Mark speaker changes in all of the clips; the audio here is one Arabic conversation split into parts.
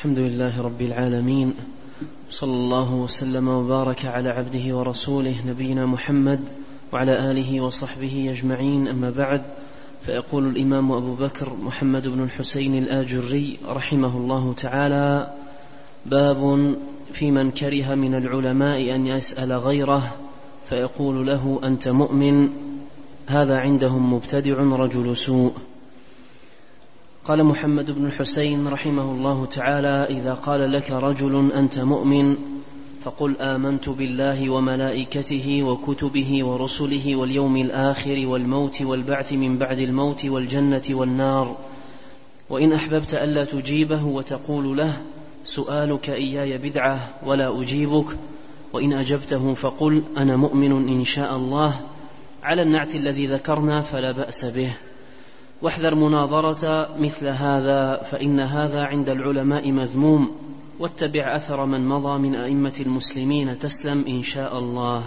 Speaker 1: الحمد لله رب العالمين صلى الله وسلم وبارك على عبده ورسوله نبينا محمد وعلى اله وصحبه اجمعين اما بعد فيقول الامام ابو بكر محمد بن الحسين الاجري رحمه الله تعالى باب في من كره من العلماء ان يسال غيره فيقول له انت مؤمن هذا عندهم مبتدع رجل سوء قال محمد بن الحسين رحمه الله تعالى اذا قال لك رجل انت مؤمن فقل امنت بالله وملائكته وكتبه ورسله واليوم الاخر والموت والبعث من بعد الموت والجنه والنار وان احببت الا تجيبه وتقول له سؤالك اياي بدعه ولا اجيبك وان اجبته فقل انا مؤمن ان شاء الله على النعت الذي ذكرنا فلا باس به واحذر مناظرة مثل هذا فإن هذا عند العلماء مذموم واتبع أثر من مضى من أئمة المسلمين تسلم إن شاء الله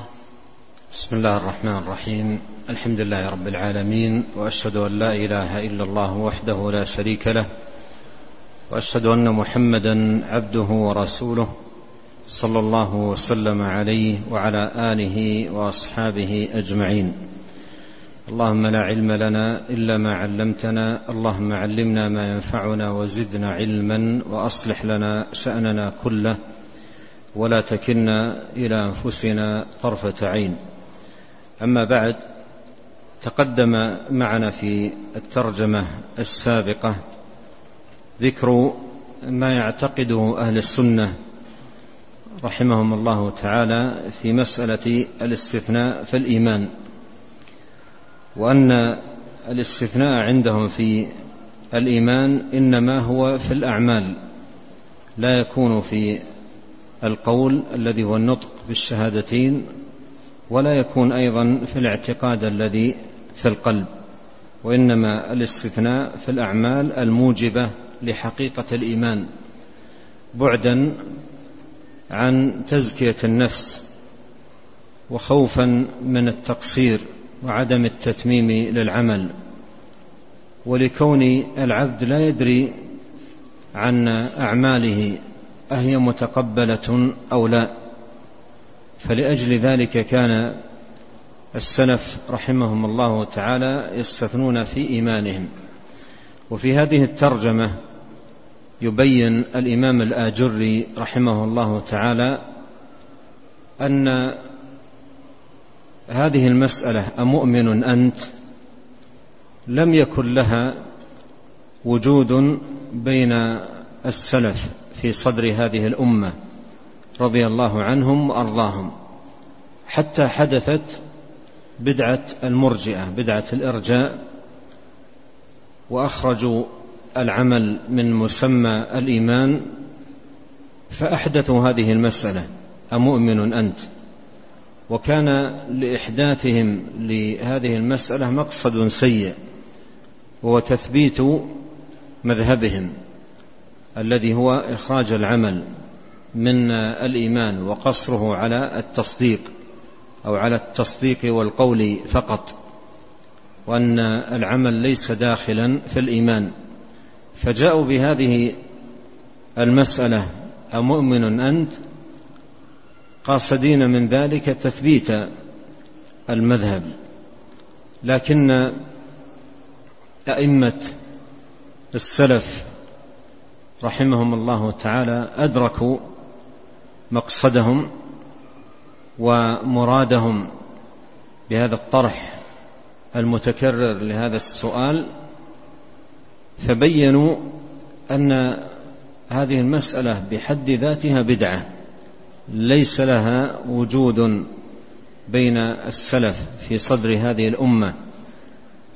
Speaker 2: بسم الله الرحمن الرحيم الحمد لله رب العالمين وأشهد أن لا إله إلا الله وحده لا شريك له وأشهد أن محمدا عبده ورسوله صلى الله وسلم عليه وعلى آله وأصحابه أجمعين اللهم لا علم لنا الا ما علمتنا اللهم علمنا ما ينفعنا وزدنا علما واصلح لنا شاننا كله ولا تكلنا الى انفسنا طرفه عين اما بعد تقدم معنا في الترجمه السابقه ذكر ما يعتقده اهل السنه رحمهم الله تعالى في مساله الاستثناء في الايمان وأن الاستثناء عندهم في الإيمان إنما هو في الأعمال لا يكون في القول الذي هو النطق بالشهادتين ولا يكون أيضا في الاعتقاد الذي في القلب وإنما الاستثناء في الأعمال الموجبة لحقيقة الإيمان بعدا عن تزكية النفس وخوفا من التقصير وعدم التتميم للعمل ولكون العبد لا يدري عن أعماله أهي متقبلة أو لا فلأجل ذلك كان السلف رحمهم الله تعالى يستثنون في إيمانهم وفي هذه الترجمة يبين الإمام الآجري رحمه الله تعالى أن هذه المسألة أمؤمن أنت لم يكن لها وجود بين السلف في صدر هذه الأمة رضي الله عنهم وأرضاهم حتى حدثت بدعة المرجئة بدعة الإرجاء وأخرجوا العمل من مسمى الإيمان فأحدثوا هذه المسألة أمؤمن أنت وكان لإحداثهم لهذه المسألة مقصد سيء وهو تثبيت مذهبهم الذي هو إخراج العمل من الإيمان وقصره على التصديق أو على التصديق والقول فقط وأن العمل ليس داخلا في الإيمان فجاءوا بهذه المسألة أمؤمن أنت قاصدين من ذلك تثبيت المذهب لكن أئمة السلف رحمهم الله تعالى أدركوا مقصدهم ومرادهم بهذا الطرح المتكرر لهذا السؤال فبينوا أن هذه المسألة بحد ذاتها بدعة ليس لها وجود بين السلف في صدر هذه الامه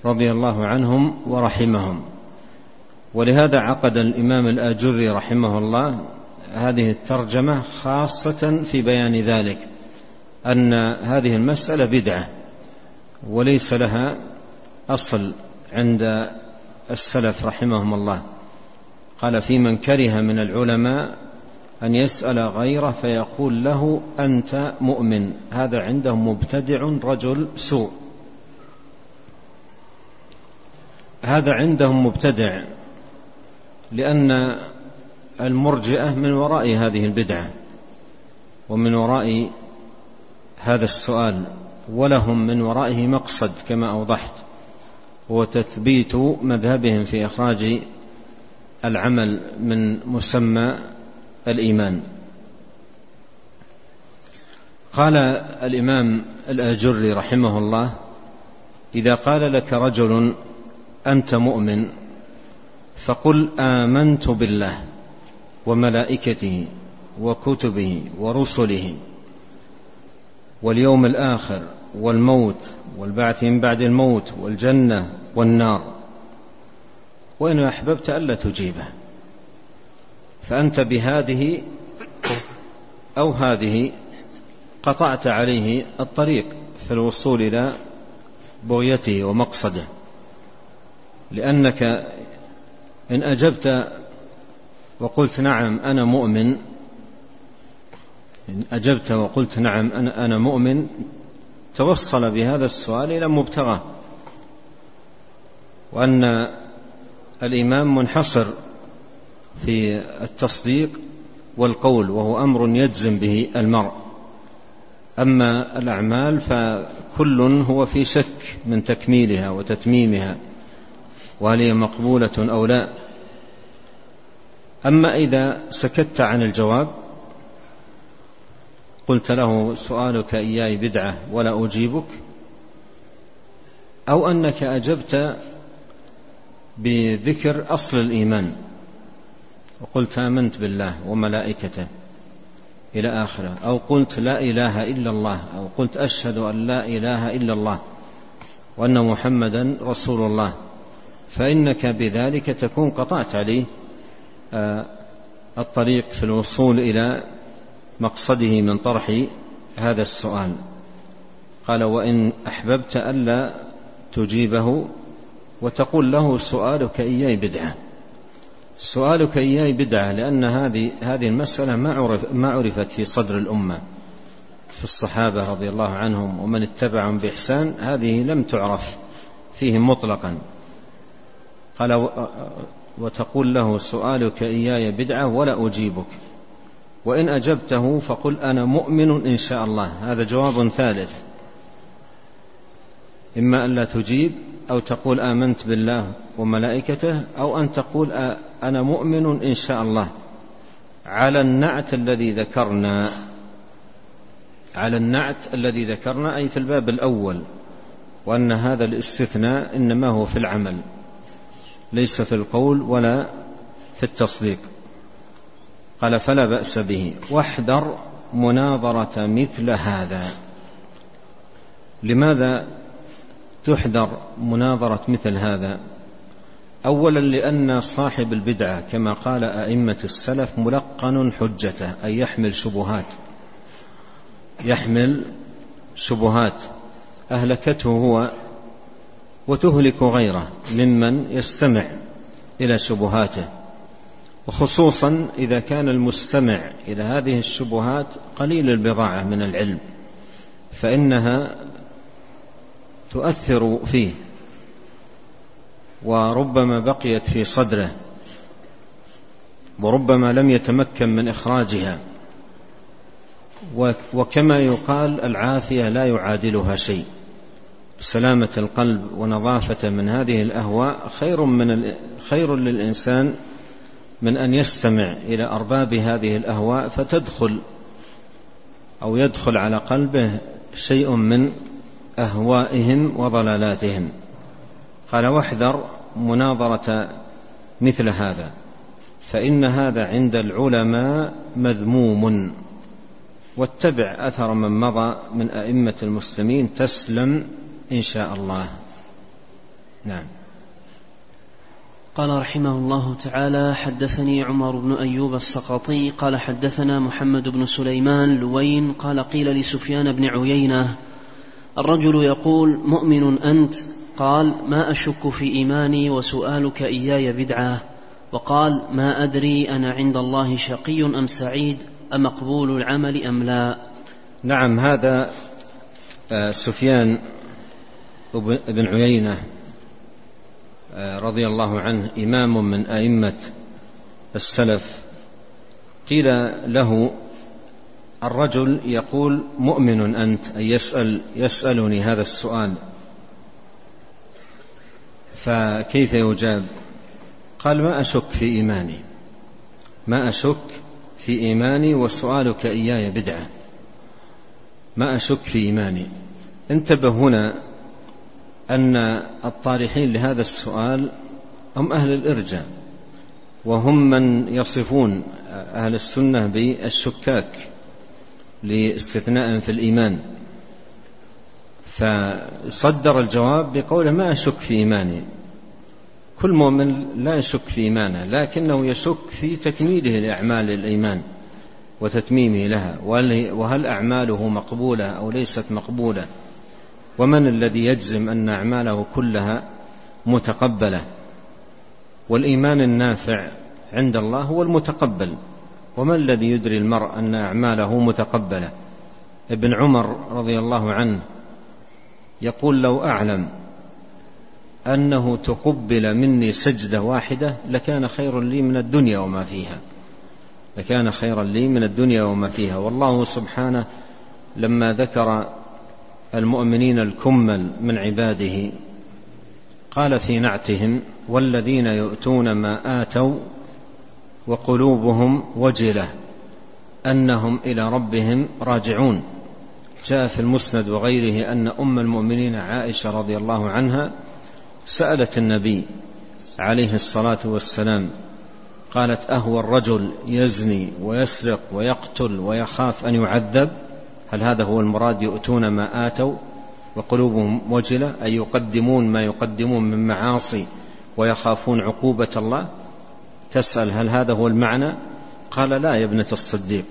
Speaker 2: رضي الله عنهم ورحمهم ولهذا عقد الامام الاجري رحمه الله هذه الترجمه خاصه في بيان ذلك ان هذه المساله بدعه وليس لها اصل عند السلف رحمهم الله قال في من كره من العلماء أن يسأل غيره فيقول له أنت مؤمن هذا عندهم مبتدع رجل سوء هذا عندهم مبتدع لأن المرجئة من وراء هذه البدعة ومن وراء هذا السؤال ولهم من ورائه مقصد كما أوضحت هو تثبيت مذهبهم في إخراج العمل من مسمى الإيمان قال الإمام الآجري رحمه الله إذا قال لك رجل أنت مؤمن فقل آمنت بالله وملائكته وكتبه ورسله واليوم الآخر والموت والبعث من بعد الموت والجنة والنار وإن أحببت ألا تجيبه فأنت بهذه أو هذه قطعت عليه الطريق في الوصول إلى بغيته ومقصده لأنك إن أجبت وقلت نعم أنا مؤمن إن أجبت وقلت نعم أنا, أنا مؤمن توصل بهذا السؤال إلى مبتغاه وأن الإمام منحصر في التصديق والقول وهو امر يجزم به المرء اما الاعمال فكل هو في شك من تكميلها وتتميمها وهل هي مقبوله او لا اما اذا سكت عن الجواب قلت له سؤالك اياي بدعه ولا اجيبك او انك اجبت بذكر اصل الايمان وقلت آمنت بالله وملائكته إلى آخره أو قلت لا إله إلا الله أو قلت أشهد أن لا إله إلا الله وأن محمدا رسول الله فإنك بذلك تكون قطعت عليه آه، الطريق في الوصول إلى مقصده من طرح هذا السؤال قال وإن أحببت ألا تجيبه وتقول له سؤالك إياي بدعة سؤالك اياي بدعة لأن هذه هذه المسألة ما عرف ما عرفت في صدر الأمة في الصحابة رضي الله عنهم ومن اتبعهم بإحسان هذه لم تعرف فيهم مطلقا قال وتقول له سؤالك إياي بدعة ولا أجيبك وإن أجبته فقل أنا مؤمن إن شاء الله هذا جواب ثالث إما أن لا تجيب أو تقول آمنت بالله وملائكته أو أن تقول أنا مؤمن إن شاء الله على النعت الذي ذكرنا على النعت الذي ذكرنا أي في الباب الأول وأن هذا الاستثناء إنما هو في العمل ليس في القول ولا في التصديق قال فلا بأس به واحذر مناظرة مثل هذا لماذا تحذر مناظرة مثل هذا أولا لأن صاحب البدعة كما قال أئمة السلف ملقن حجته أي يحمل شبهات يحمل شبهات أهلكته هو وتهلك غيره ممن يستمع إلى شبهاته وخصوصا إذا كان المستمع إلى هذه الشبهات قليل البضاعة من العلم فإنها تؤثر فيه وربما بقيت في صدره وربما لم يتمكن من اخراجها وكما يقال العافيه لا يعادلها شيء سلامه القلب ونظافه من هذه الاهواء خير من خير للانسان من ان يستمع الى ارباب هذه الاهواء فتدخل او يدخل على قلبه شيء من اهوائهم وضلالاتهم قال واحذر مناظره مثل هذا فان هذا عند العلماء مذموم واتبع اثر من مضى من ائمه المسلمين تسلم ان شاء الله
Speaker 1: نعم قال رحمه الله تعالى حدثني عمر بن أيوب السقطي قال حدثنا محمد بن سليمان لوين قال قيل لسفيان بن عيينة الرجل يقول مؤمن أنت قال ما أشك في إيماني وسؤالك إياي بدعة وقال ما أدري أنا عند الله شقي أم سعيد أمقبول العمل أم لا
Speaker 2: نعم هذا آه، سفيان بن عيينة آه، رضي الله عنه إمام من أئمة السلف قيل له الرجل يقول مؤمن أنت أي يسأل يسألني هذا السؤال فكيف يجاب قال ما أشك في إيماني ما أشك في إيماني وسؤالك إياي بدعة ما أشك في إيماني انتبه هنا أن الطارحين لهذا السؤال هم أهل الإرجاء وهم من يصفون أهل السنة بالشكاك لاستثناء في الإيمان فصدر الجواب بقوله ما أشك في إيماني كل مؤمن لا يشك في إيمانه لكنه يشك في تكميله لأعمال الإيمان وتتميمه لها وهل أعماله مقبولة أو ليست مقبولة ومن الذي يجزم أن أعماله كلها متقبلة والإيمان النافع عند الله هو المتقبل وما الذي يدري المرء أن أعماله متقبلة ابن عمر رضي الله عنه يقول لو أعلم أنه تقبل مني سجدة واحدة لكان خير لي من الدنيا وما فيها لكان خيرا لي من الدنيا وما فيها والله سبحانه لما ذكر المؤمنين الكمل من عباده قال في نعتهم والذين يؤتون ما آتوا وقلوبهم وجله انهم الى ربهم راجعون جاء في المسند وغيره ان ام المؤمنين عائشه رضي الله عنها سالت النبي عليه الصلاه والسلام قالت أهو الرجل يزني ويسرق ويقتل ويخاف ان يعذب هل هذا هو المراد يؤتون ما اتوا وقلوبهم وجله اي يقدمون ما يقدمون من معاصي ويخافون عقوبه الله تسأل هل هذا هو المعنى قال لا يا ابنة الصديق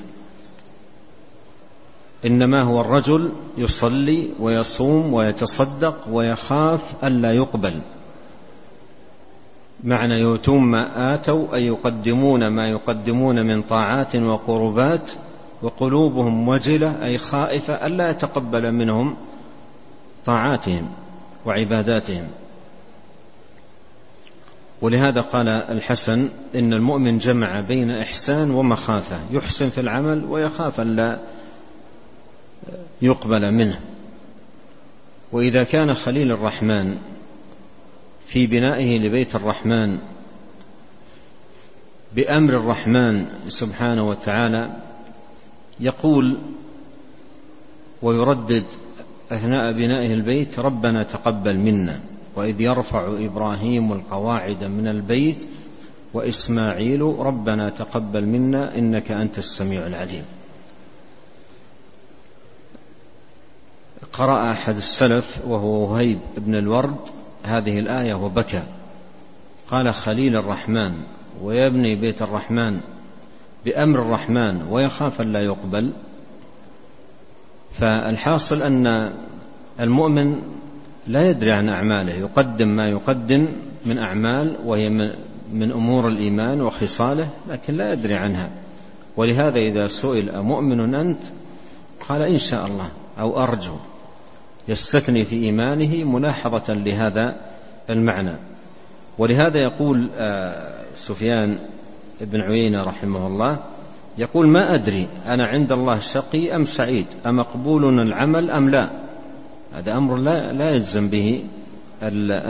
Speaker 2: إنما هو الرجل يصلي ويصوم ويتصدق ويخاف ألا يقبل معنى يؤتون ما آتوا أي يقدمون ما يقدمون من طاعات وقربات وقلوبهم وجلة أي خائفة ألا يتقبل منهم طاعاتهم وعباداتهم ولهذا قال الحسن إن المؤمن جمع بين إحسان ومخافة يحسن في العمل ويخاف أن لا يقبل منه وإذا كان خليل الرحمن في بنائه لبيت الرحمن بأمر الرحمن سبحانه وتعالى يقول ويردد أثناء بنائه البيت ربنا تقبل منا وإذ يرفع إبراهيم القواعد من البيت وإسماعيل ربنا تقبل منا إنك أنت السميع العليم قرأ أحد السلف وهو وهيب بن الورد هذه الآية وبكى قال خليل الرحمن ويبني بيت الرحمن بأمر الرحمن ويخاف أن لا يقبل فالحاصل أن المؤمن لا يدري عن أعماله يقدم ما يقدم من أعمال وهي من أمور الإيمان وخصاله لكن لا يدري عنها ولهذا إذا سئل أمؤمن أنت قال إن شاء الله أو أرجو يستثني في إيمانه ملاحظة لهذا المعنى ولهذا يقول آه، سفيان بن عيينة رحمه الله يقول ما أدري أنا عند الله شقي أم سعيد أمقبول العمل أم لا هذا أمر لا, لا يلزم به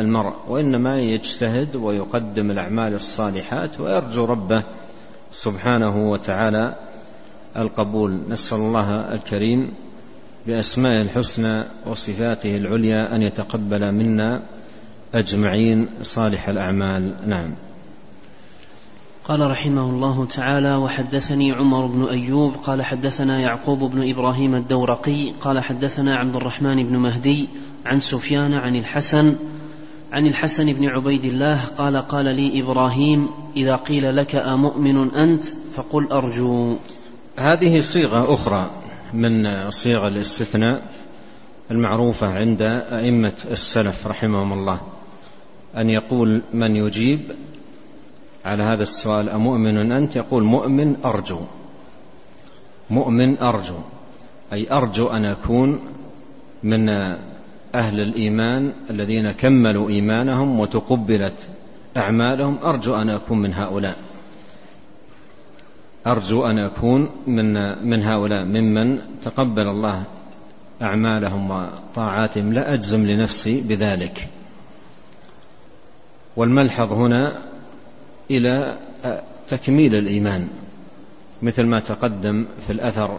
Speaker 2: المرء وإنما يجتهد ويقدم الأعمال الصالحات ويرجو ربه سبحانه وتعالى القبول نسأل الله الكريم بأسمائه الحسنى وصفاته العليا أن يتقبل منا أجمعين صالح الأعمال نعم
Speaker 1: قال رحمه الله تعالى وحدثني عمر بن ايوب قال حدثنا يعقوب بن ابراهيم الدورقي قال حدثنا عبد الرحمن بن مهدي عن سفيان عن الحسن عن الحسن بن عبيد الله قال قال لي ابراهيم اذا قيل لك امؤمن انت فقل ارجو
Speaker 2: هذه صيغه اخرى من صيغ الاستثناء المعروفه عند ائمه السلف رحمهم الله ان يقول من يجيب على هذا السؤال أمؤمن أنت يقول مؤمن أرجو مؤمن أرجو أي أرجو أن أكون من أهل الإيمان الذين كملوا إيمانهم وتقبلت أعمالهم أرجو أن أكون من هؤلاء أرجو أن أكون من من هؤلاء ممن تقبل الله أعمالهم وطاعاتهم لا أجزم لنفسي بذلك والملحظ هنا إلى تكميل الإيمان مثل ما تقدم في الأثر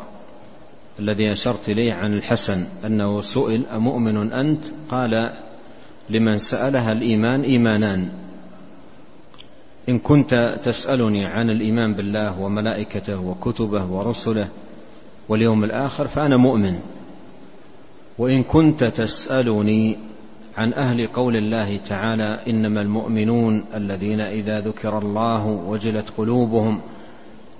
Speaker 2: الذي أشرت إليه عن الحسن أنه سئل أمؤمن أنت قال لمن سألها الإيمان إيمانان إن كنت تسألني عن الإيمان بالله وملائكته وكتبه ورسله واليوم الآخر فأنا مؤمن وإن كنت تسألني عن أهل قول الله تعالى إنما المؤمنون الذين إذا ذكر الله وجلت قلوبهم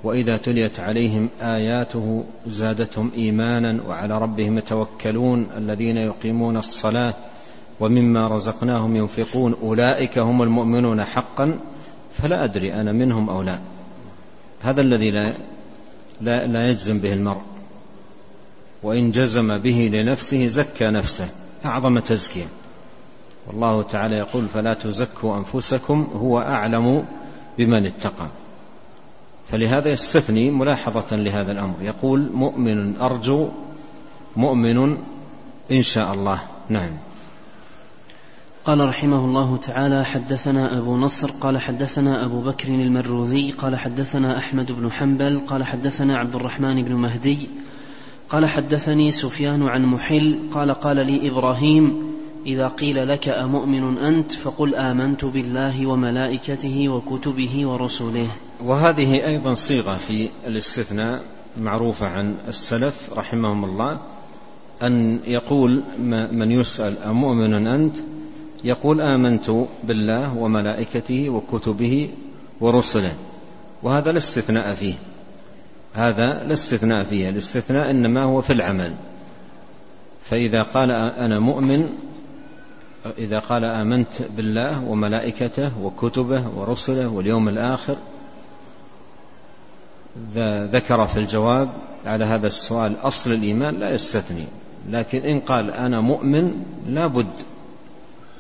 Speaker 2: وإذا تليت عليهم آياته زادتهم إيمانا وعلى ربهم يتوكلون الذين يقيمون الصلاة ومما رزقناهم ينفقون أولئك هم المؤمنون حقا فلا أدري أنا منهم أو لا هذا الذي لا لا, لا يجزم به المرء وإن جزم به لنفسه زكى نفسه أعظم تزكية والله تعالى يقول فلا تزكوا أنفسكم هو أعلم بمن اتقى فلهذا يستثني ملاحظة لهذا الأمر يقول مؤمن أرجو مؤمن إن شاء الله نعم
Speaker 1: قال رحمه الله تعالى حدثنا أبو نصر قال حدثنا أبو بكر المروذي قال حدثنا أحمد بن حنبل قال حدثنا عبد الرحمن بن مهدي قال حدثني سفيان عن محل قال قال لي إبراهيم إذا قيل لك أمؤمن أنت فقل آمنت بالله وملائكته وكتبه ورسله
Speaker 2: وهذه أيضا صيغة في الاستثناء معروفة عن السلف رحمهم الله أن يقول من يسأل أمؤمن أنت يقول آمنت بالله وملائكته وكتبه ورسله وهذا لا استثناء فيه هذا لا استثناء فيه الاستثناء إنما هو في العمل فإذا قال أنا مؤمن إذا قال آمنت بالله وملائكته وكتبه ورسله واليوم الآخر ذكر في الجواب على هذا السؤال أصل الإيمان لا يستثني لكن إن قال أنا مؤمن لابد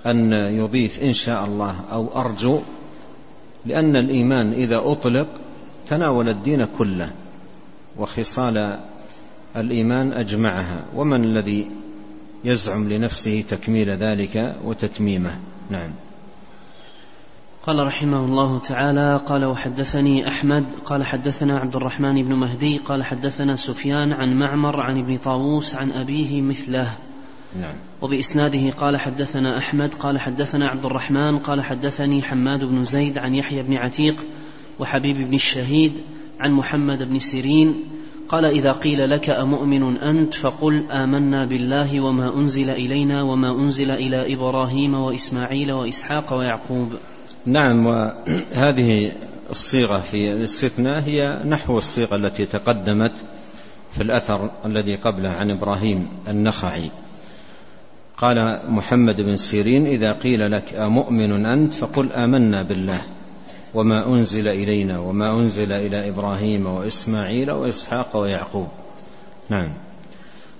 Speaker 2: أن يضيف إن شاء الله أو أرجو لأن الإيمان إذا أطلق تناول الدين كله وخصال الإيمان أجمعها ومن الذي يزعم لنفسه تكميل ذلك وتتميمه نعم
Speaker 1: قال رحمه الله تعالى قال وحدثني احمد قال حدثنا عبد الرحمن بن مهدي قال حدثنا سفيان عن معمر عن ابن طاووس عن ابيه مثله نعم. وبإسناده قال حدثنا أحمد قال حدثنا عبد الرحمن قال حدثني حماد بن زيد عن يحيى بن عتيق وحبيب بن الشهيد عن محمد بن سيرين قال إذا قيل لك أمؤمن أنت فقل آمنا بالله وما أنزل إلينا وما أنزل إلى إبراهيم وإسماعيل وإسحاق ويعقوب
Speaker 2: نعم وهذه الصيغة في الاستثناء هي نحو الصيغة التي تقدمت في الأثر الذي قبله عن إبراهيم النخعي قال محمد بن سيرين إذا قيل لك أمؤمن أنت فقل آمنا بالله وما أنزل إلينا وما أنزل إلى إبراهيم وإسماعيل وإسحاق ويعقوب نعم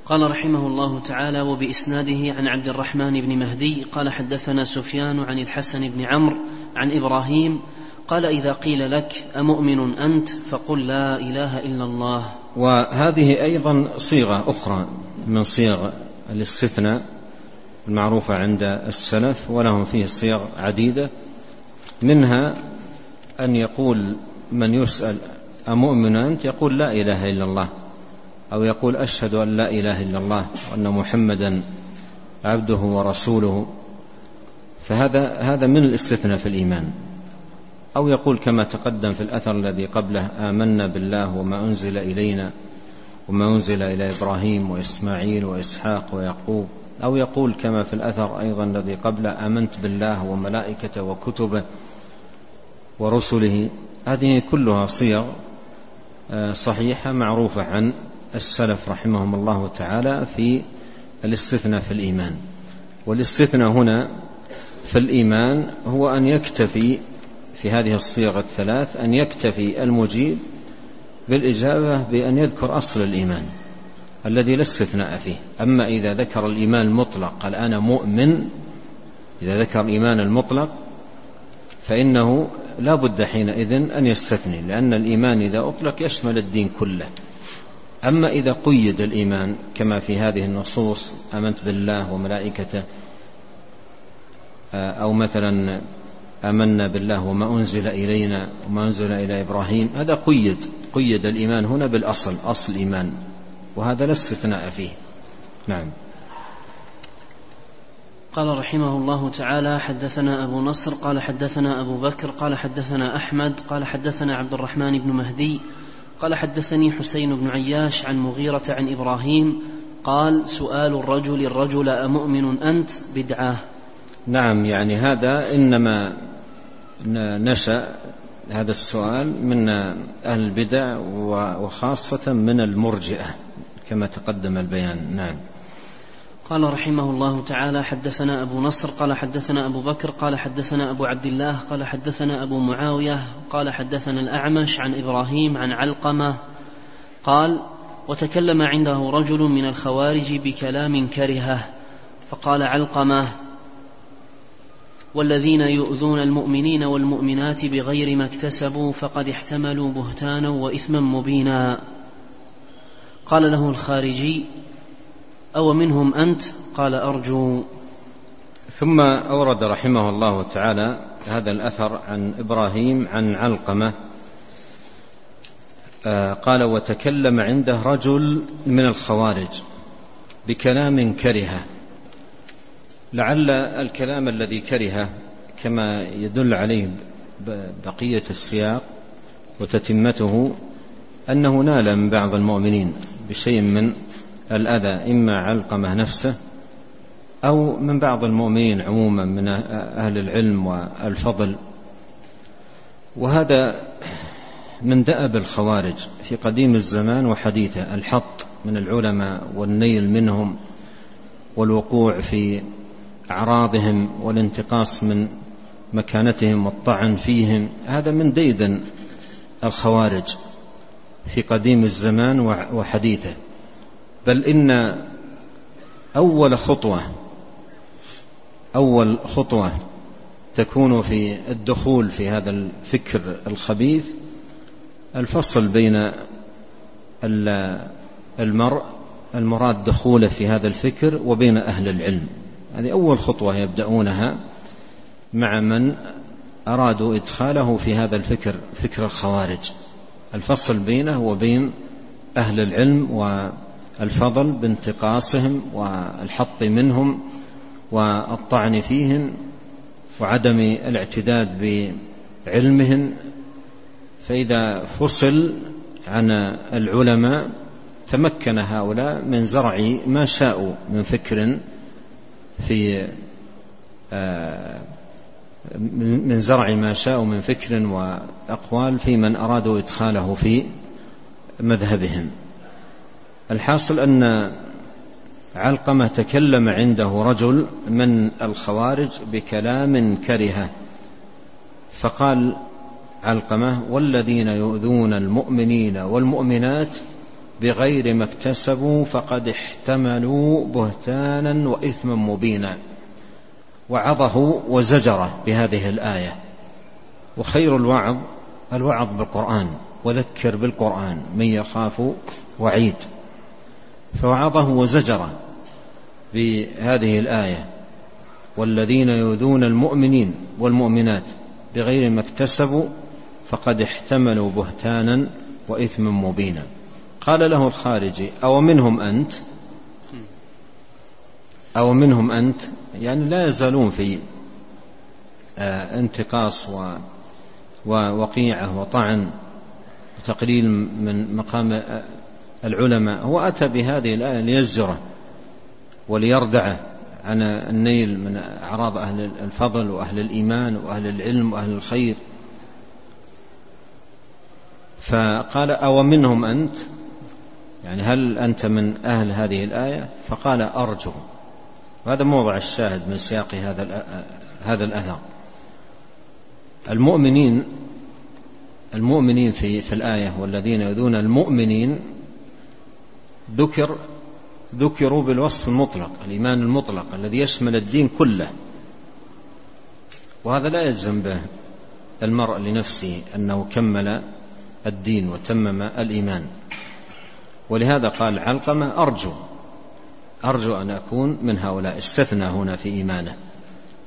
Speaker 1: قال رحمه الله تعالى وبإسناده عن عبد الرحمن بن مهدي قال حدثنا سفيان عن الحسن بن عمرو عن إبراهيم قال إذا قيل لك أمؤمن أنت فقل لا إله إلا الله
Speaker 2: وهذه أيضا صيغة أخرى من صيغ الاستثناء المعروفة عند السلف ولهم فيه صيغ عديدة منها أن يقول من يسأل أمؤمن أنت يقول لا إله إلا الله أو يقول أشهد أن لا إله إلا الله وأن محمدا عبده ورسوله فهذا هذا من الاستثناء في الإيمان أو يقول كما تقدم في الأثر الذي قبله آمنا بالله وما أنزل إلينا وما أنزل إلى إبراهيم وإسماعيل وإسحاق ويعقوب أو يقول كما في الأثر أيضا الذي قبله آمنت بالله وملائكته وكتبه ورسله هذه كلها صيغ آه، صحيحة معروفة عن السلف رحمهم الله تعالى في الاستثناء في الإيمان والاستثناء هنا في الإيمان هو أن يكتفي في هذه الصيغ الثلاث أن يكتفي المجيب بالإجابة بأن يذكر أصل الإيمان الذي لا استثناء فيه أما إذا ذكر الإيمان المطلق قال أنا مؤمن إذا ذكر الإيمان المطلق فإنه لا بد حينئذ أن يستثني لأن الإيمان إذا أطلق يشمل الدين كله أما إذا قيد الإيمان كما في هذه النصوص آمنت بالله وملائكته آه، أو مثلا آمنا بالله وما أنزل إلينا وما أنزل إلى إبراهيم هذا قيد قيد الإيمان هنا بالأصل أصل الإيمان وهذا لا استثناء فيه نعم
Speaker 1: قال رحمه الله تعالى حدثنا أبو نصر قال حدثنا أبو بكر قال حدثنا أحمد قال حدثنا عبد الرحمن بن مهدي قال حدثني حسين بن عياش عن مغيرة عن إبراهيم قال سؤال الرجل الرجل أمؤمن أنت بدعة
Speaker 2: نعم يعني هذا إنما نشأ هذا السؤال من أهل البدع وخاصة من المرجئة كما تقدم البيان نعم
Speaker 1: قال رحمه الله تعالى حدثنا أبو نصر قال حدثنا أبو بكر قال حدثنا أبو عبد الله قال حدثنا أبو معاوية قال حدثنا الأعمش عن إبراهيم عن علقمة قال وتكلم عنده رجل من الخوارج بكلام كرهه فقال علقمة والذين يؤذون المؤمنين والمؤمنات بغير ما اكتسبوا فقد احتملوا بهتانا وإثما مبينا قال له الخارجي أو منهم أنت قال أرجو
Speaker 2: ثم أورد رحمه الله تعالى هذا الأثر عن إبراهيم عن علقمة آه، قال وتكلم عنده رجل من الخوارج بكلام كرهه لعل الكلام الذي كرهه كما يدل عليه بقيه السياق وتتمته انه نال من بعض المؤمنين بشيء من الأذى إما علقمة نفسه أو من بعض المؤمنين عموما من أهل العلم والفضل وهذا من دأب الخوارج في قديم الزمان وحديثه الحط من العلماء والنيل منهم والوقوع في أعراضهم والانتقاص من مكانتهم والطعن فيهم هذا من ديدن الخوارج في قديم الزمان وحديثه بل إن أول خطوة أول خطوة تكون في الدخول في هذا الفكر الخبيث الفصل بين المرء المراد دخوله في هذا الفكر وبين أهل العلم هذه أول خطوة يبدأونها مع من أرادوا إدخاله في هذا الفكر فكر الخوارج الفصل بينه وبين أهل العلم و الفضل بانتقاصهم والحط منهم والطعن فيهم وعدم الاعتداد بعلمهم فإذا فصل عن العلماء تمكن هؤلاء من زرع ما شاءوا من فكر في آه، من زرع ما شاءوا من فكر وأقوال في من أرادوا إدخاله في مذهبهم الحاصل أن علقمة تكلم عنده رجل من الخوارج بكلام كرهه فقال علقمة والذين يؤذون المؤمنين والمؤمنات بغير ما اكتسبوا فقد احتملوا بهتانا وإثما مبينا وعظه وزجره بهذه الآية وخير الوعظ الوعظ بالقرآن وذكر بالقرآن من يخاف وعيد فوعظه وزجره بهذه الايه والذين يؤذون المؤمنين والمؤمنات بغير ما اكتسبوا فقد احتملوا بهتانا واثما مبينا قال له الخارجي او منهم انت او منهم انت يعني لا يزالون في آه، انتقاص ووقيعه وطعن وتقليل من مقام آه، العلماء هو أتى بهذه الآية ليزجره وليردعه عن النيل من أعراض أهل الفضل وأهل الإيمان وأهل العلم وأهل الخير فقال أو منهم أنت يعني هل أنت من أهل هذه الآية فقال أرجو وهذا موضع الشاهد من سياق هذا هذا الأثر المؤمنين المؤمنين في في الآية والذين يؤذون المؤمنين ذكر ذكروا بالوصف المطلق الإيمان المطلق الذي يشمل الدين كله وهذا لا يلزم به المرء لنفسه أنه كمل الدين وتمم الإيمان ولهذا قال علقمة أرجو أرجو أن أكون من هؤلاء استثنى هنا في إيمانه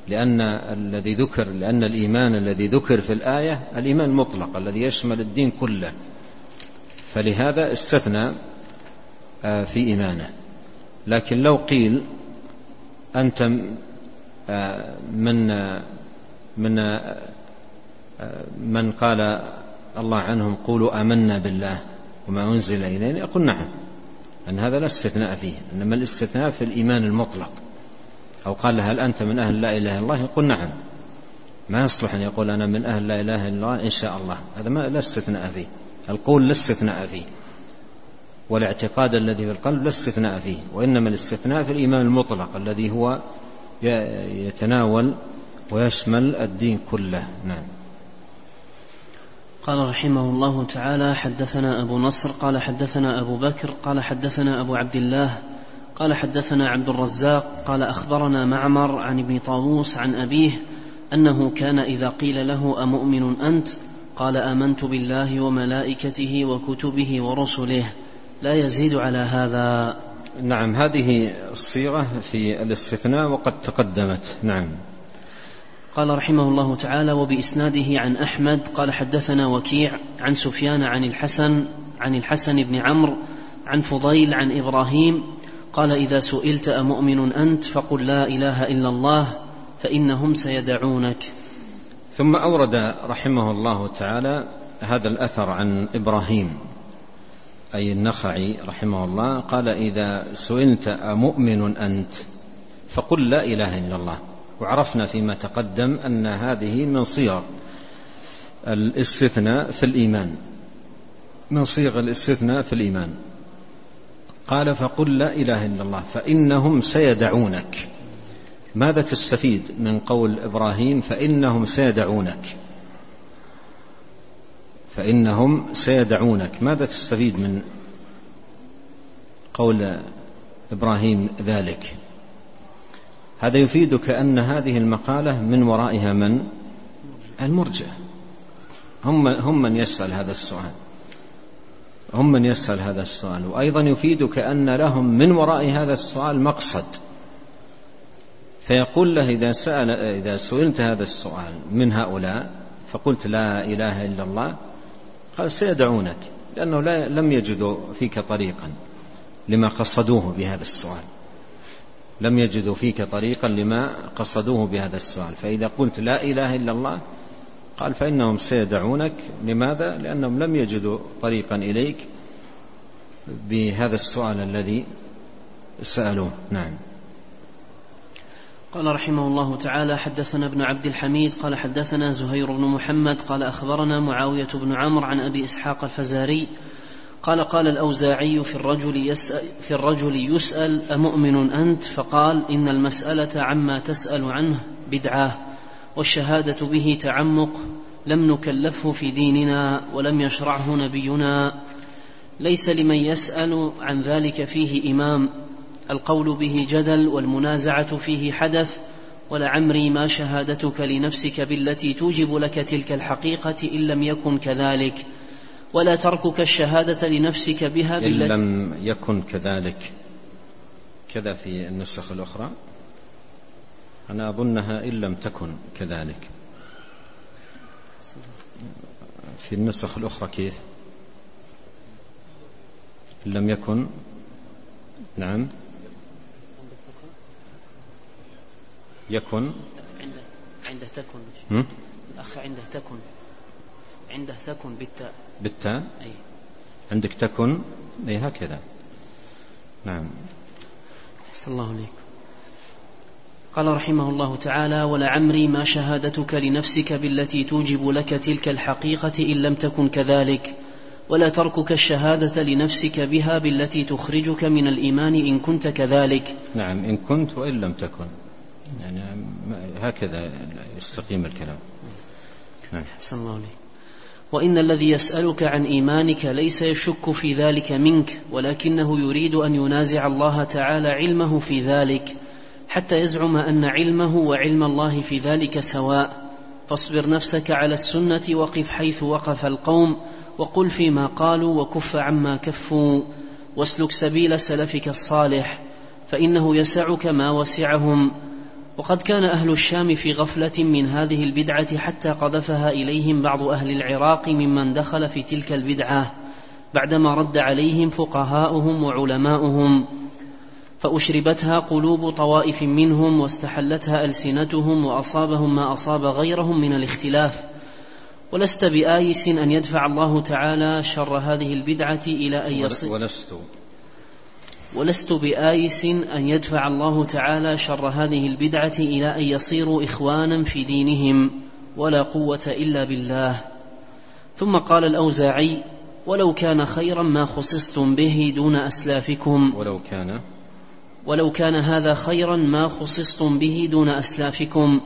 Speaker 2: لأن الذي ذكر لأن الإيمان الذي ذكر في الآية الإيمان المطلق الذي يشمل الدين كله فلهذا استثنى آه، في إيمانه لكن لو قيل أنت آه، من آه، من من قال الله عنهم قولوا آمنا بالله وما أنزل إلينا يقول نعم أن هذا لا استثناء فيه إنما الاستثناء في الإيمان المطلق أو قال هل أنت من أهل لا إله إلا الله يقول نعم ما يصلح أن يقول أنا من أهل لا إله إلا الله إن شاء الله هذا ما لا استثناء فيه القول لا استثناء فيه والاعتقاد الذي في القلب لا استثناء فيه وإنما الاستثناء في الإيمان المطلق الذي هو يتناول ويشمل الدين كله نعم
Speaker 1: قال رحمه الله تعالى حدثنا أبو نصر قال حدثنا أبو بكر قال حدثنا أبو عبد الله قال حدثنا عبد الرزاق قال أخبرنا معمر عن ابن طاووس عن أبيه أنه كان إذا قيل له أمؤمن أنت قال آمنت بالله وملائكته وكتبه ورسله لا يزيد على هذا
Speaker 2: نعم هذه الصيغة في الاستثناء وقد تقدمت نعم
Speaker 1: قال رحمه الله تعالى وبإسناده عن أحمد قال حدثنا وكيع عن سفيان عن الحسن عن الحسن بن عمرو عن فضيل عن إبراهيم قال إذا سئلت أمؤمن أنت فقل لا إله إلا الله فإنهم سيدعونك
Speaker 2: ثم أورد رحمه الله تعالى هذا الأثر عن إبراهيم أي النخعي رحمه الله قال إذا سئلت أمؤمن أنت فقل لا إله إلا الله وعرفنا فيما تقدم أن هذه من صيغ الاستثناء في الإيمان من صيغ الاستثناء في الإيمان قال فقل لا إله إلا الله فإنهم سيدعونك ماذا تستفيد من قول إبراهيم فإنهم سيدعونك فإنهم سيدعونك ماذا تستفيد من قول إبراهيم ذلك هذا يفيدك أن هذه المقالة من ورائها من المرجئة هم هم من يسأل هذا السؤال هم من يسأل هذا السؤال وأيضا يفيدك أن لهم من وراء هذا السؤال مقصد فيقول له إذا سأل إذا سئلت هذا السؤال من هؤلاء فقلت لا إله إلا الله قال سيدعونك لأنه لا لم يجدوا فيك طريقا لما قصدوه بهذا السؤال لم يجدوا فيك طريقا لما قصدوه بهذا السؤال فإذا قلت لا إله إلا الله قال فإنهم سيدعونك لماذا؟ لأنهم لم يجدوا طريقا إليك بهذا السؤال الذي سألوه نعم
Speaker 1: قال رحمه الله تعالى حدثنا ابن عبد الحميد قال حدثنا زهير بن محمد قال أخبرنا معاوية بن عمرو عن أبي إسحاق الفزاري قال قال الأوزاعي في الرجل يسأل, في الرجل يسأل أمؤمن أنت فقال إن المسألة عما تسأل عنه بدعاه والشهادة به تعمق لم نكلفه في ديننا ولم يشرعه نبينا ليس لمن يسأل عن ذلك فيه إمام القول به جدل والمنازعة فيه حدث ولعمري ما شهادتك لنفسك بالتي توجب لك تلك الحقيقة إن لم يكن كذلك ولا تركك الشهادة لنفسك بها بالتي
Speaker 2: إن لم يكن كذلك كذا في النسخ الأخرى أنا أظنها إن لم تكن كذلك في النسخ الأخرى كيف إن لم يكن نعم يكن
Speaker 1: عنده عنده تكن الأخ عنده تكن
Speaker 2: عنده تكن بالتاء بالتاء أي عندك تكن أي هكذا
Speaker 1: نعم أحسن الله إليكم قال رحمه الله تعالى ولعمري ما شهادتك لنفسك بالتي توجب لك تلك الحقيقة إن لم تكن كذلك ولا تركك الشهادة لنفسك بها بالتي تخرجك من الإيمان إن كنت كذلك
Speaker 2: نعم إن كنت وإن لم تكن يعني هكذا يستقيم الكلام
Speaker 1: نعم الله وإن الذي يسألك عن إيمانك ليس يشك في ذلك منك ولكنه يريد أن ينازع الله تعالى علمه في ذلك حتى يزعم أن علمه وعلم الله في ذلك سواء فاصبر نفسك على السنة وقف حيث وقف القوم وقل فيما قالوا وكف عما كفوا واسلك سبيل سلفك الصالح فإنه يسعك ما وسعهم وقد كان أهل الشام في غفلة من هذه البدعة حتى قذفها إليهم بعض أهل العراق ممن دخل في تلك البدعة بعدما رد عليهم فقهاؤهم وعلماؤهم فأشربتها قلوب طوائف منهم واستحلتها ألسنتهم وأصابهم ما أصاب غيرهم من الاختلاف ولست بآيس أن يدفع الله تعالى شر هذه البدعة إلى أن
Speaker 2: يصل ولست
Speaker 1: ولست بآيس أن يدفع الله تعالى شر هذه البدعة إلى أن يصيروا إخوانا في دينهم ولا قوة إلا بالله ثم قال الأوزاعي ولو كان خيرا ما خصصتم به دون أسلافكم ولو كان
Speaker 2: ولو
Speaker 1: كان هذا خيرا ما خصصتم به دون أسلافكم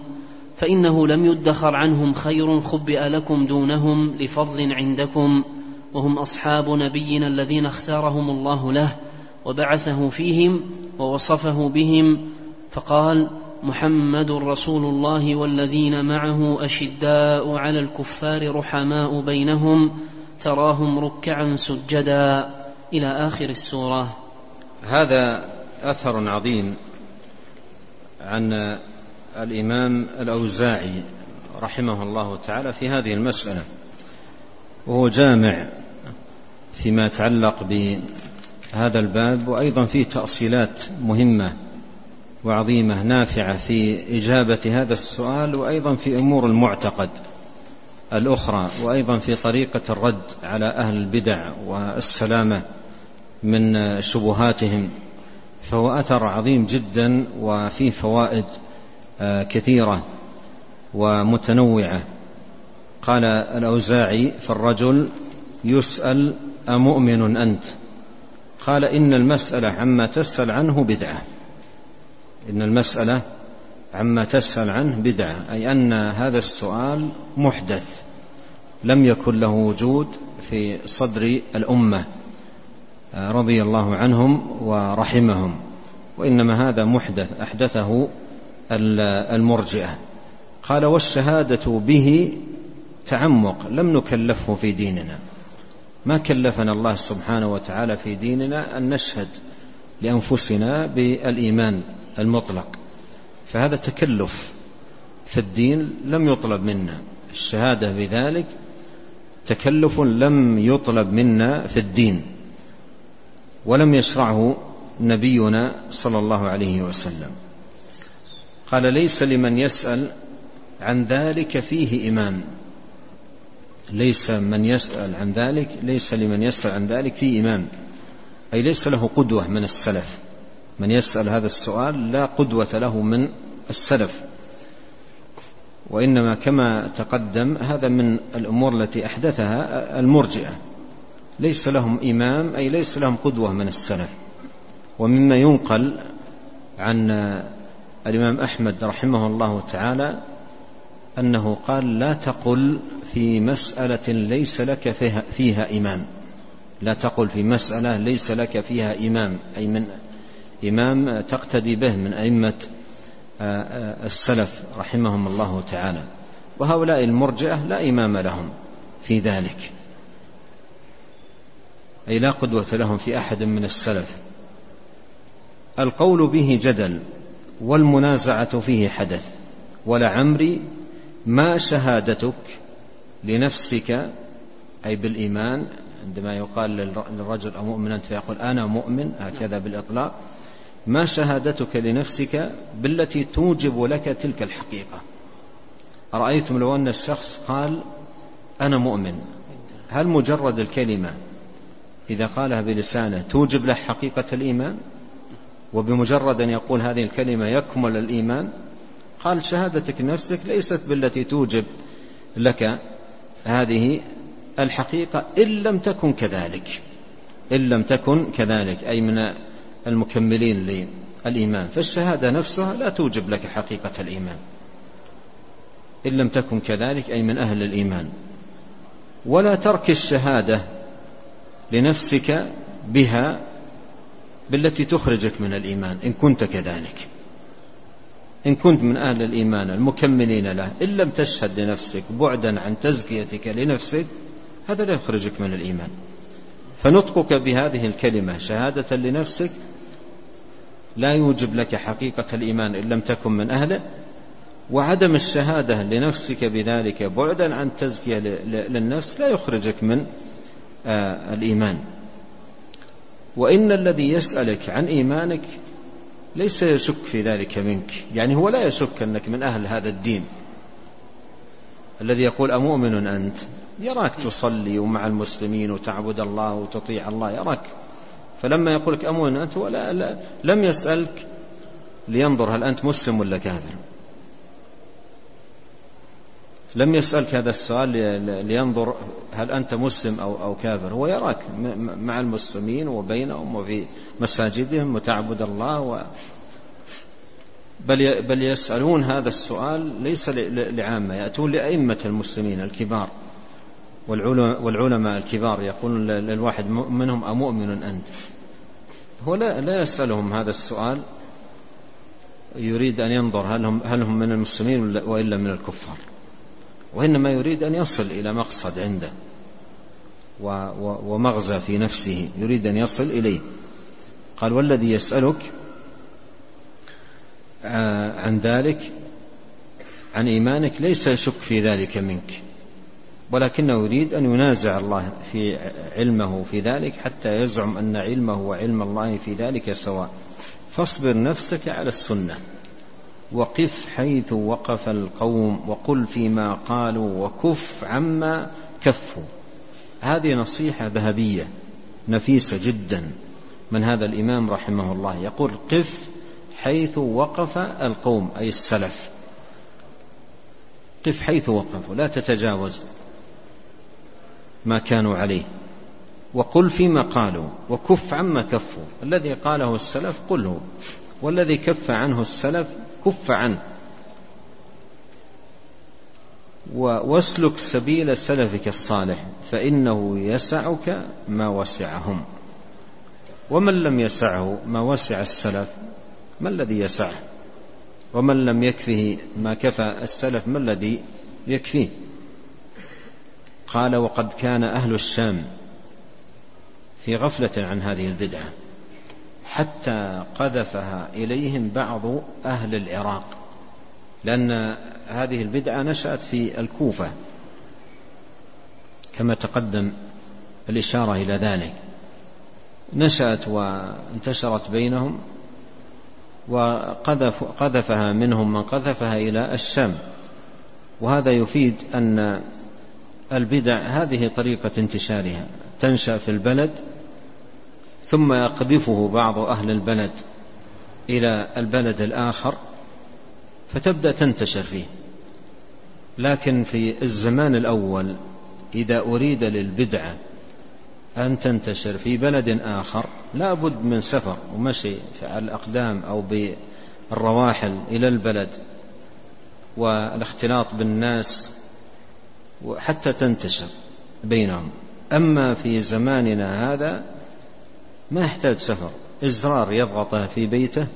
Speaker 1: فإنه لم يدخر عنهم خير خبئ لكم دونهم لفضل عندكم وهم أصحاب نبينا الذين اختارهم الله له وبعثه فيهم ووصفه بهم فقال محمد رسول الله والذين معه اشداء على الكفار رحماء بينهم تراهم ركعا سجدا الى اخر السوره
Speaker 2: هذا اثر عظيم عن الامام الاوزاعي رحمه الله تعالى في هذه المساله وهو جامع فيما يتعلق ب هذا الباب وايضا فيه تاصيلات مهمه وعظيمه نافعه في اجابه هذا السؤال وايضا في امور المعتقد الاخرى وايضا في طريقه الرد على اهل البدع والسلامه من شبهاتهم فهو اثر عظيم جدا وفيه فوائد آه، كثيره ومتنوعه قال الاوزاعي فالرجل يسال امؤمن انت قال إن المسألة عما تسأل عنه بدعة إن المسألة عما تسأل عنه بدعة أي أن هذا السؤال محدث لم يكن له وجود في صدر الأمة رضي الله عنهم ورحمهم وإنما هذا محدث أحدثه المرجئة قال والشهادة به تعمق لم نكلفه في ديننا ما كلفنا الله سبحانه وتعالى في ديننا أن نشهد لأنفسنا بالإيمان المطلق فهذا تكلف في الدين لم يطلب منا الشهادة بذلك تكلف لم يطلب منا في الدين ولم يشرعه نبينا صلى الله عليه وسلم قال ليس لمن يسأل عن ذلك فيه إمام ليس من يسأل عن ذلك ليس لمن يسأل عن ذلك في إمام أي ليس له قدوة من السلف من يسأل هذا السؤال لا قدوة له من السلف وإنما كما تقدم هذا من الأمور التي أحدثها المرجئة ليس لهم إمام أي ليس لهم قدوة من السلف ومما ينقل عن الإمام أحمد رحمه الله تعالى أنه قال لا تقل في مسألة ليس لك فيها, فيها إمام لا تقل في مسألة ليس لك فيها إمام أي من إمام تقتدي به من أئمة آه، آه، السلف رحمهم الله تعالى وهؤلاء المرجئة لا إمام لهم في ذلك أي لا قدوة لهم في أحد من السلف القول به جدل والمنازعة فيه حدث ولعمري ما شهادتك لنفسك أي بالإيمان عندما يقال للرجل أمؤمن أنت فيقول أنا مؤمن هكذا بالإطلاق ما شهادتك لنفسك بالتي توجب لك تلك الحقيقة أرأيتم لو أن الشخص قال أنا مؤمن هل مجرد الكلمة إذا قالها بلسانه توجب له حقيقة الإيمان وبمجرد أن يقول هذه الكلمة يكمل الإيمان قال شهادتك لنفسك ليست بالتي توجب لك هذه الحقيقة إن لم تكن كذلك إن لم تكن كذلك أي من المكملين للإيمان فالشهادة نفسها لا توجب لك حقيقة الإيمان إن لم تكن كذلك أي من أهل الإيمان ولا ترك الشهادة لنفسك بها بالتي تخرجك من الإيمان إن كنت كذلك إن كنت من أهل الإيمان المكملين له إن لم تشهد لنفسك بعدا عن تزكيتك لنفسك هذا لا يخرجك من الإيمان فنطقك بهذه الكلمة شهادة لنفسك لا يوجب لك حقيقة الإيمان إن لم تكن من أهله وعدم الشهادة لنفسك بذلك بعدا عن تزكية للنفس لا يخرجك من آه، الإيمان وإن الذي يسألك عن إيمانك ليس يشك في ذلك منك يعني هو لا يشك أنك من أهل هذا الدين الذي يقول أمؤمن أنت يراك تصلي ومع المسلمين وتعبد الله وتطيع الله يراك فلما يقولك أمؤمن أنت ولا لا لم يسألك لينظر هل أنت مسلم ولا كافر لم يسألك هذا السؤال لينظر هل أنت مسلم أو أو كافر هو يراك مع المسلمين وبينهم وفي مساجدهم وتعبد الله و بل بل يسألون هذا السؤال ليس لعامة يأتون لأئمة المسلمين الكبار والعلماء الكبار يقولون للواحد منهم أمؤمن أنت هو لا, لا يسألهم هذا السؤال يريد أن ينظر هل هم, هل هم من المسلمين وإلا من الكفار وإنما يريد أن يصل إلى مقصد عنده ومغزى في نفسه يريد أن يصل إليه قال والذي يسألك آه، عن ذلك عن إيمانك ليس يشك في ذلك منك ولكنه يريد أن ينازع الله في علمه في ذلك حتى يزعم أن علمه وعلم الله في ذلك سواء فاصبر نفسك على السنة وقف حيث وقف القوم وقل فيما قالوا وكف عما كفوا هذه نصيحة ذهبية نفيسة جدا من هذا الإمام رحمه الله يقول قف حيث وقف القوم أي السلف قف حيث وقفوا لا تتجاوز ما كانوا عليه وقل فيما قالوا وكف عما كفوا الذي قاله السلف قله والذي كف عنه السلف كف عنه واسلك سبيل سلفك الصالح فإنه يسعك ما وسعهم ومن لم يسعه ما وسع السلف ما الذي يسعه ومن لم يكفه ما كفى السلف ما الذي يكفيه قال وقد كان أهل الشام في غفلة عن هذه البدعة حتى قذفها اليهم بعض اهل العراق لان هذه البدعه نشات في الكوفه كما تقدم الاشاره الى ذلك نشات وانتشرت بينهم وقذف قذفها منهم من قذفها الى الشام وهذا يفيد ان البدع هذه طريقه انتشارها تنشا في البلد ثم يقذفه بعض أهل البلد إلى البلد الآخر فتبدأ تنتشر فيه لكن في الزمان الأول إذا أريد للبدعة أن تنتشر في بلد آخر لا بد من سفر ومشي على الأقدام أو بالرواحل إلى البلد والاختلاط بالناس حتى تنتشر بينهم أما في زماننا هذا ما يحتاج سفر إزرار يضغطه في بيته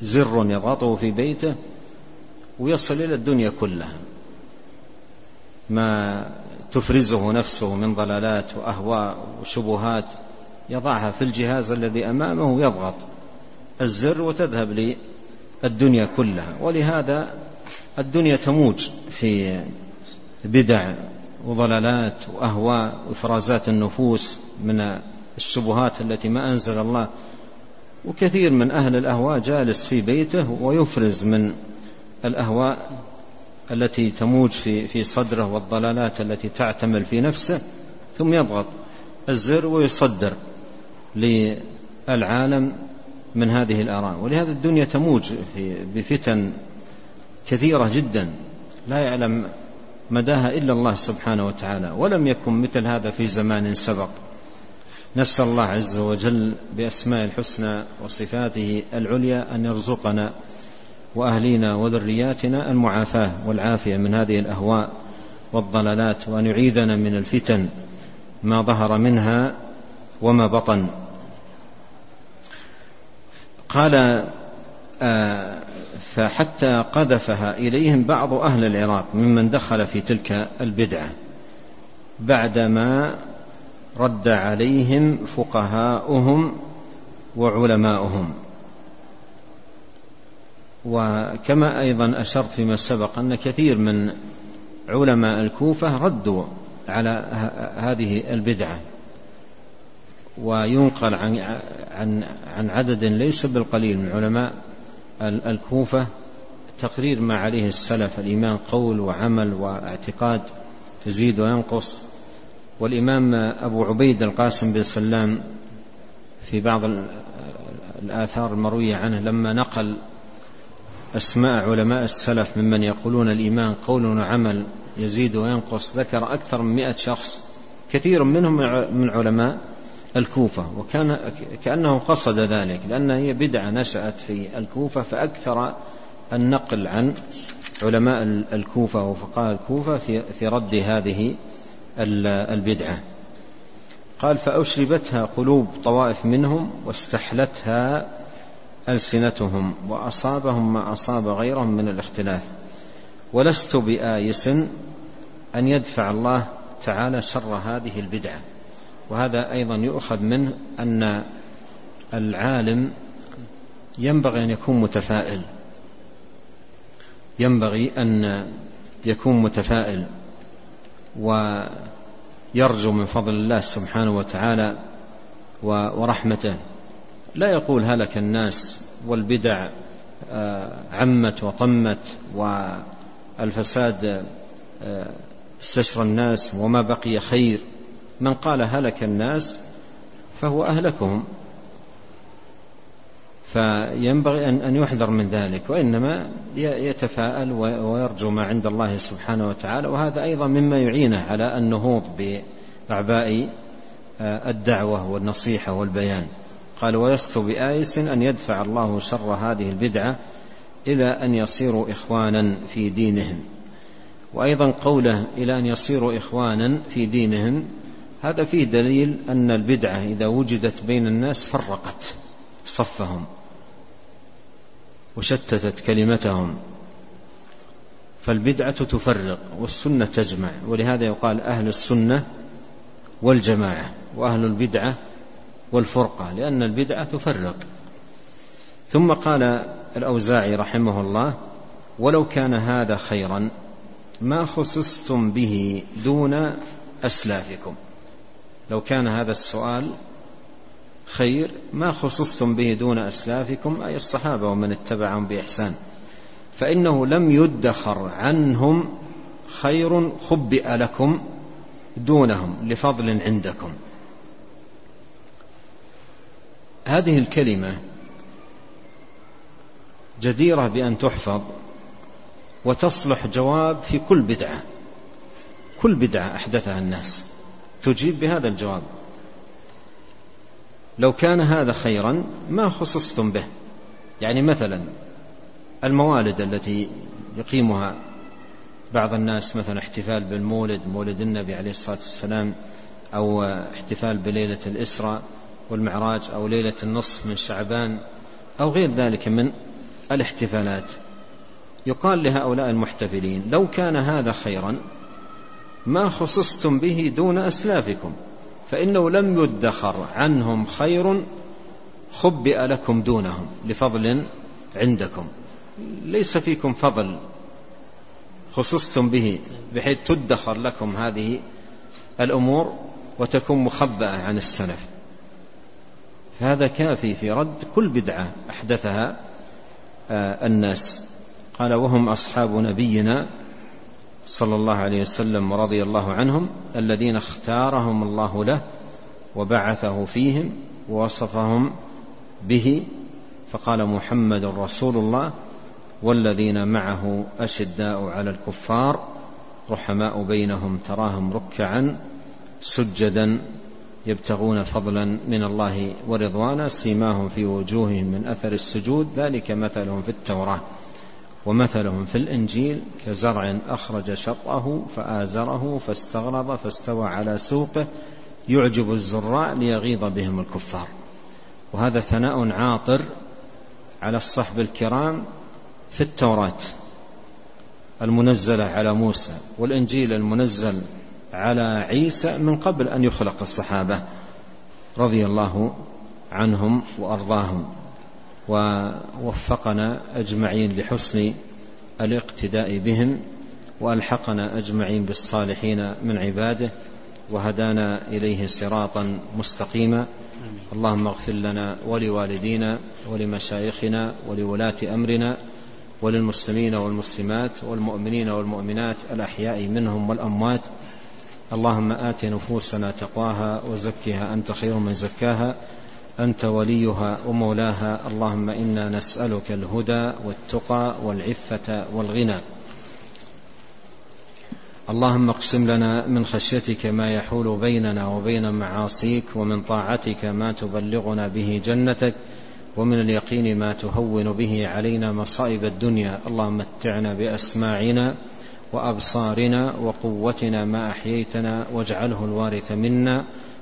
Speaker 2: زر يضغطه في بيته ويصل إلى الدنيا كلها ما تفرزه نفسه من ضلالات وأهواء وشبهات يضعها في الجهاز الذي أمامه ويضغط الزر وتذهب للدنيا كلها ولهذا الدنيا تموج في بدع وضلالات واهواء وافرازات النفوس من الشبهات التي ما انزل الله وكثير من اهل الاهواء جالس في بيته ويفرز من الاهواء التي تموج في في صدره والضلالات التي تعتمل في نفسه ثم يضغط الزر ويصدر للعالم من هذه الاراء ولهذا الدنيا تموج في بفتن كثيره جدا لا يعلم مداها الا الله سبحانه وتعالى ولم يكن مثل هذا في زمان سبق نسال الله عز وجل باسماء الحسنى وصفاته العليا ان يرزقنا واهلينا وذرياتنا المعافاه والعافيه من هذه الاهواء والضلالات وان يعيذنا من الفتن ما ظهر منها وما بطن قال آه، فحتى قذفها اليهم بعض اهل العراق ممن دخل في تلك البدعه بعدما رد عليهم فقهاؤهم وعلماؤهم وكما ايضا اشرت فيما سبق ان كثير من علماء الكوفه ردوا على هذه البدعه وينقل عن عن عن عدد ليس بالقليل من علماء الكوفة تقرير ما عليه السلف الإيمان قول وعمل واعتقاد يزيد وينقص والإمام أبو عبيد القاسم بن سلام في بعض الآثار المروية عنه لما نقل أسماء علماء السلف ممن يقولون الإيمان قول وعمل يزيد وينقص ذكر أكثر من مئة شخص كثير منهم من علماء الكوفة وكان كأنه قصد ذلك لأن هي بدعة نشأت في الكوفة فأكثر النقل عن علماء الكوفة وفقهاء الكوفة في, في رد هذه البدعة قال فأشربتها قلوب طوائف منهم واستحلتها ألسنتهم وأصابهم ما أصاب غيرهم من الاختلاف ولست بآيس أن يدفع الله تعالى شر هذه البدعة وهذا أيضا يؤخذ منه أن العالم ينبغي أن يكون متفائل ينبغي أن يكون متفائل ويرجو من فضل الله سبحانه وتعالى ورحمته لا يقول هلك الناس والبدع آه، عمت وطمت والفساد آه، استشرى الناس وما بقي خير من قال هلك الناس فهو أهلكهم فينبغي أن يحذر من ذلك وإنما يتفاءل ويرجو ما عند الله سبحانه وتعالى وهذا أيضا مما يعينه على النهوض بأعباء آه، الدعوة والنصيحة والبيان قال ولست بآيس أن يدفع الله شر هذه البدعة إلى أن يصيروا إخوانا في دينهم وأيضا قوله إلى أن يصيروا إخوانا في دينهم هذا فيه دليل أن البدعة إذا وجدت بين الناس فرقت صفهم وشتتت كلمتهم فالبدعة تفرق والسنة تجمع ولهذا يقال أهل السنة والجماعة وأهل البدعة والفرقة لأن البدعة تفرق ثم قال الأوزاعي رحمه الله ولو كان هذا خيرا ما خصصتم به دون أسلافكم لو كان هذا السؤال خير ما خصصتم به دون أسلافكم أي الصحابة ومن اتبعهم بإحسان فإنه لم يدخر عنهم خير خبئ لكم دونهم لفضل عندكم هذه الكلمة جديرة بأن تحفظ وتصلح جواب في كل بدعة كل بدعة أحدثها الناس تجيب بهذا الجواب لو كان هذا خيرا ما خصصتم به يعني مثلا الموالد التي يقيمها بعض الناس مثلا احتفال بالمولد مولد النبي عليه الصلاه والسلام او احتفال بليله الاسرى والمعراج او ليله النصف من شعبان او غير ذلك من الاحتفالات يقال لهؤلاء المحتفلين لو كان هذا خيرا ما خصصتم به دون أسلافكم فإنه لم يدخر عنهم خير خبئ لكم دونهم لفضل عندكم ليس فيكم فضل خصصتم به بحيث تدخر لكم هذه الأمور وتكون مخبأة عن السلف فهذا كافي في رد كل بدعة أحدثها آه، الناس قال وهم أصحاب نبينا صلى الله عليه وسلم ورضي الله عنهم الذين اختارهم الله له وبعثه فيهم ووصفهم به فقال محمد رسول الله والذين معه اشداء على الكفار رحماء بينهم تراهم ركعا سجدا يبتغون فضلا من الله ورضوانا سيماهم في وجوههم من اثر السجود ذلك مثلهم في التوراه ومثلهم في الإنجيل كزرع أخرج شطأه فآزره فاستغرض فاستوى على سوقه يعجب الزراع ليغيظ بهم الكفار وهذا ثناء عاطر على الصحب الكرام في التوراة المنزلة على موسى والإنجيل المنزل على عيسى من قبل أن يخلق الصحابة رضي الله عنهم وأرضاهم ووفقنا أجمعين لحسن الاقتداء بهم وألحقنا أجمعين بالصالحين من عباده وهدانا إليه صراطا مستقيما اللهم اغفر لنا ولوالدينا ولمشايخنا ولولاة أمرنا وللمسلمين والمسلمات والمؤمنين والمؤمنات الأحياء منهم والأموات اللهم آت نفوسنا تقواها وزكها أنت خير من زكاها أنت وليها ومولاها اللهم إنا نسألك الهدى والتقى والعفة والغنى اللهم اقسم لنا من خشيتك ما يحول بيننا وبين معاصيك ومن طاعتك ما تبلغنا به جنتك ومن اليقين ما تهون به علينا مصائب الدنيا اللهم متعنا بأسماعنا وأبصارنا وقوتنا ما أحييتنا واجعله الوارث منا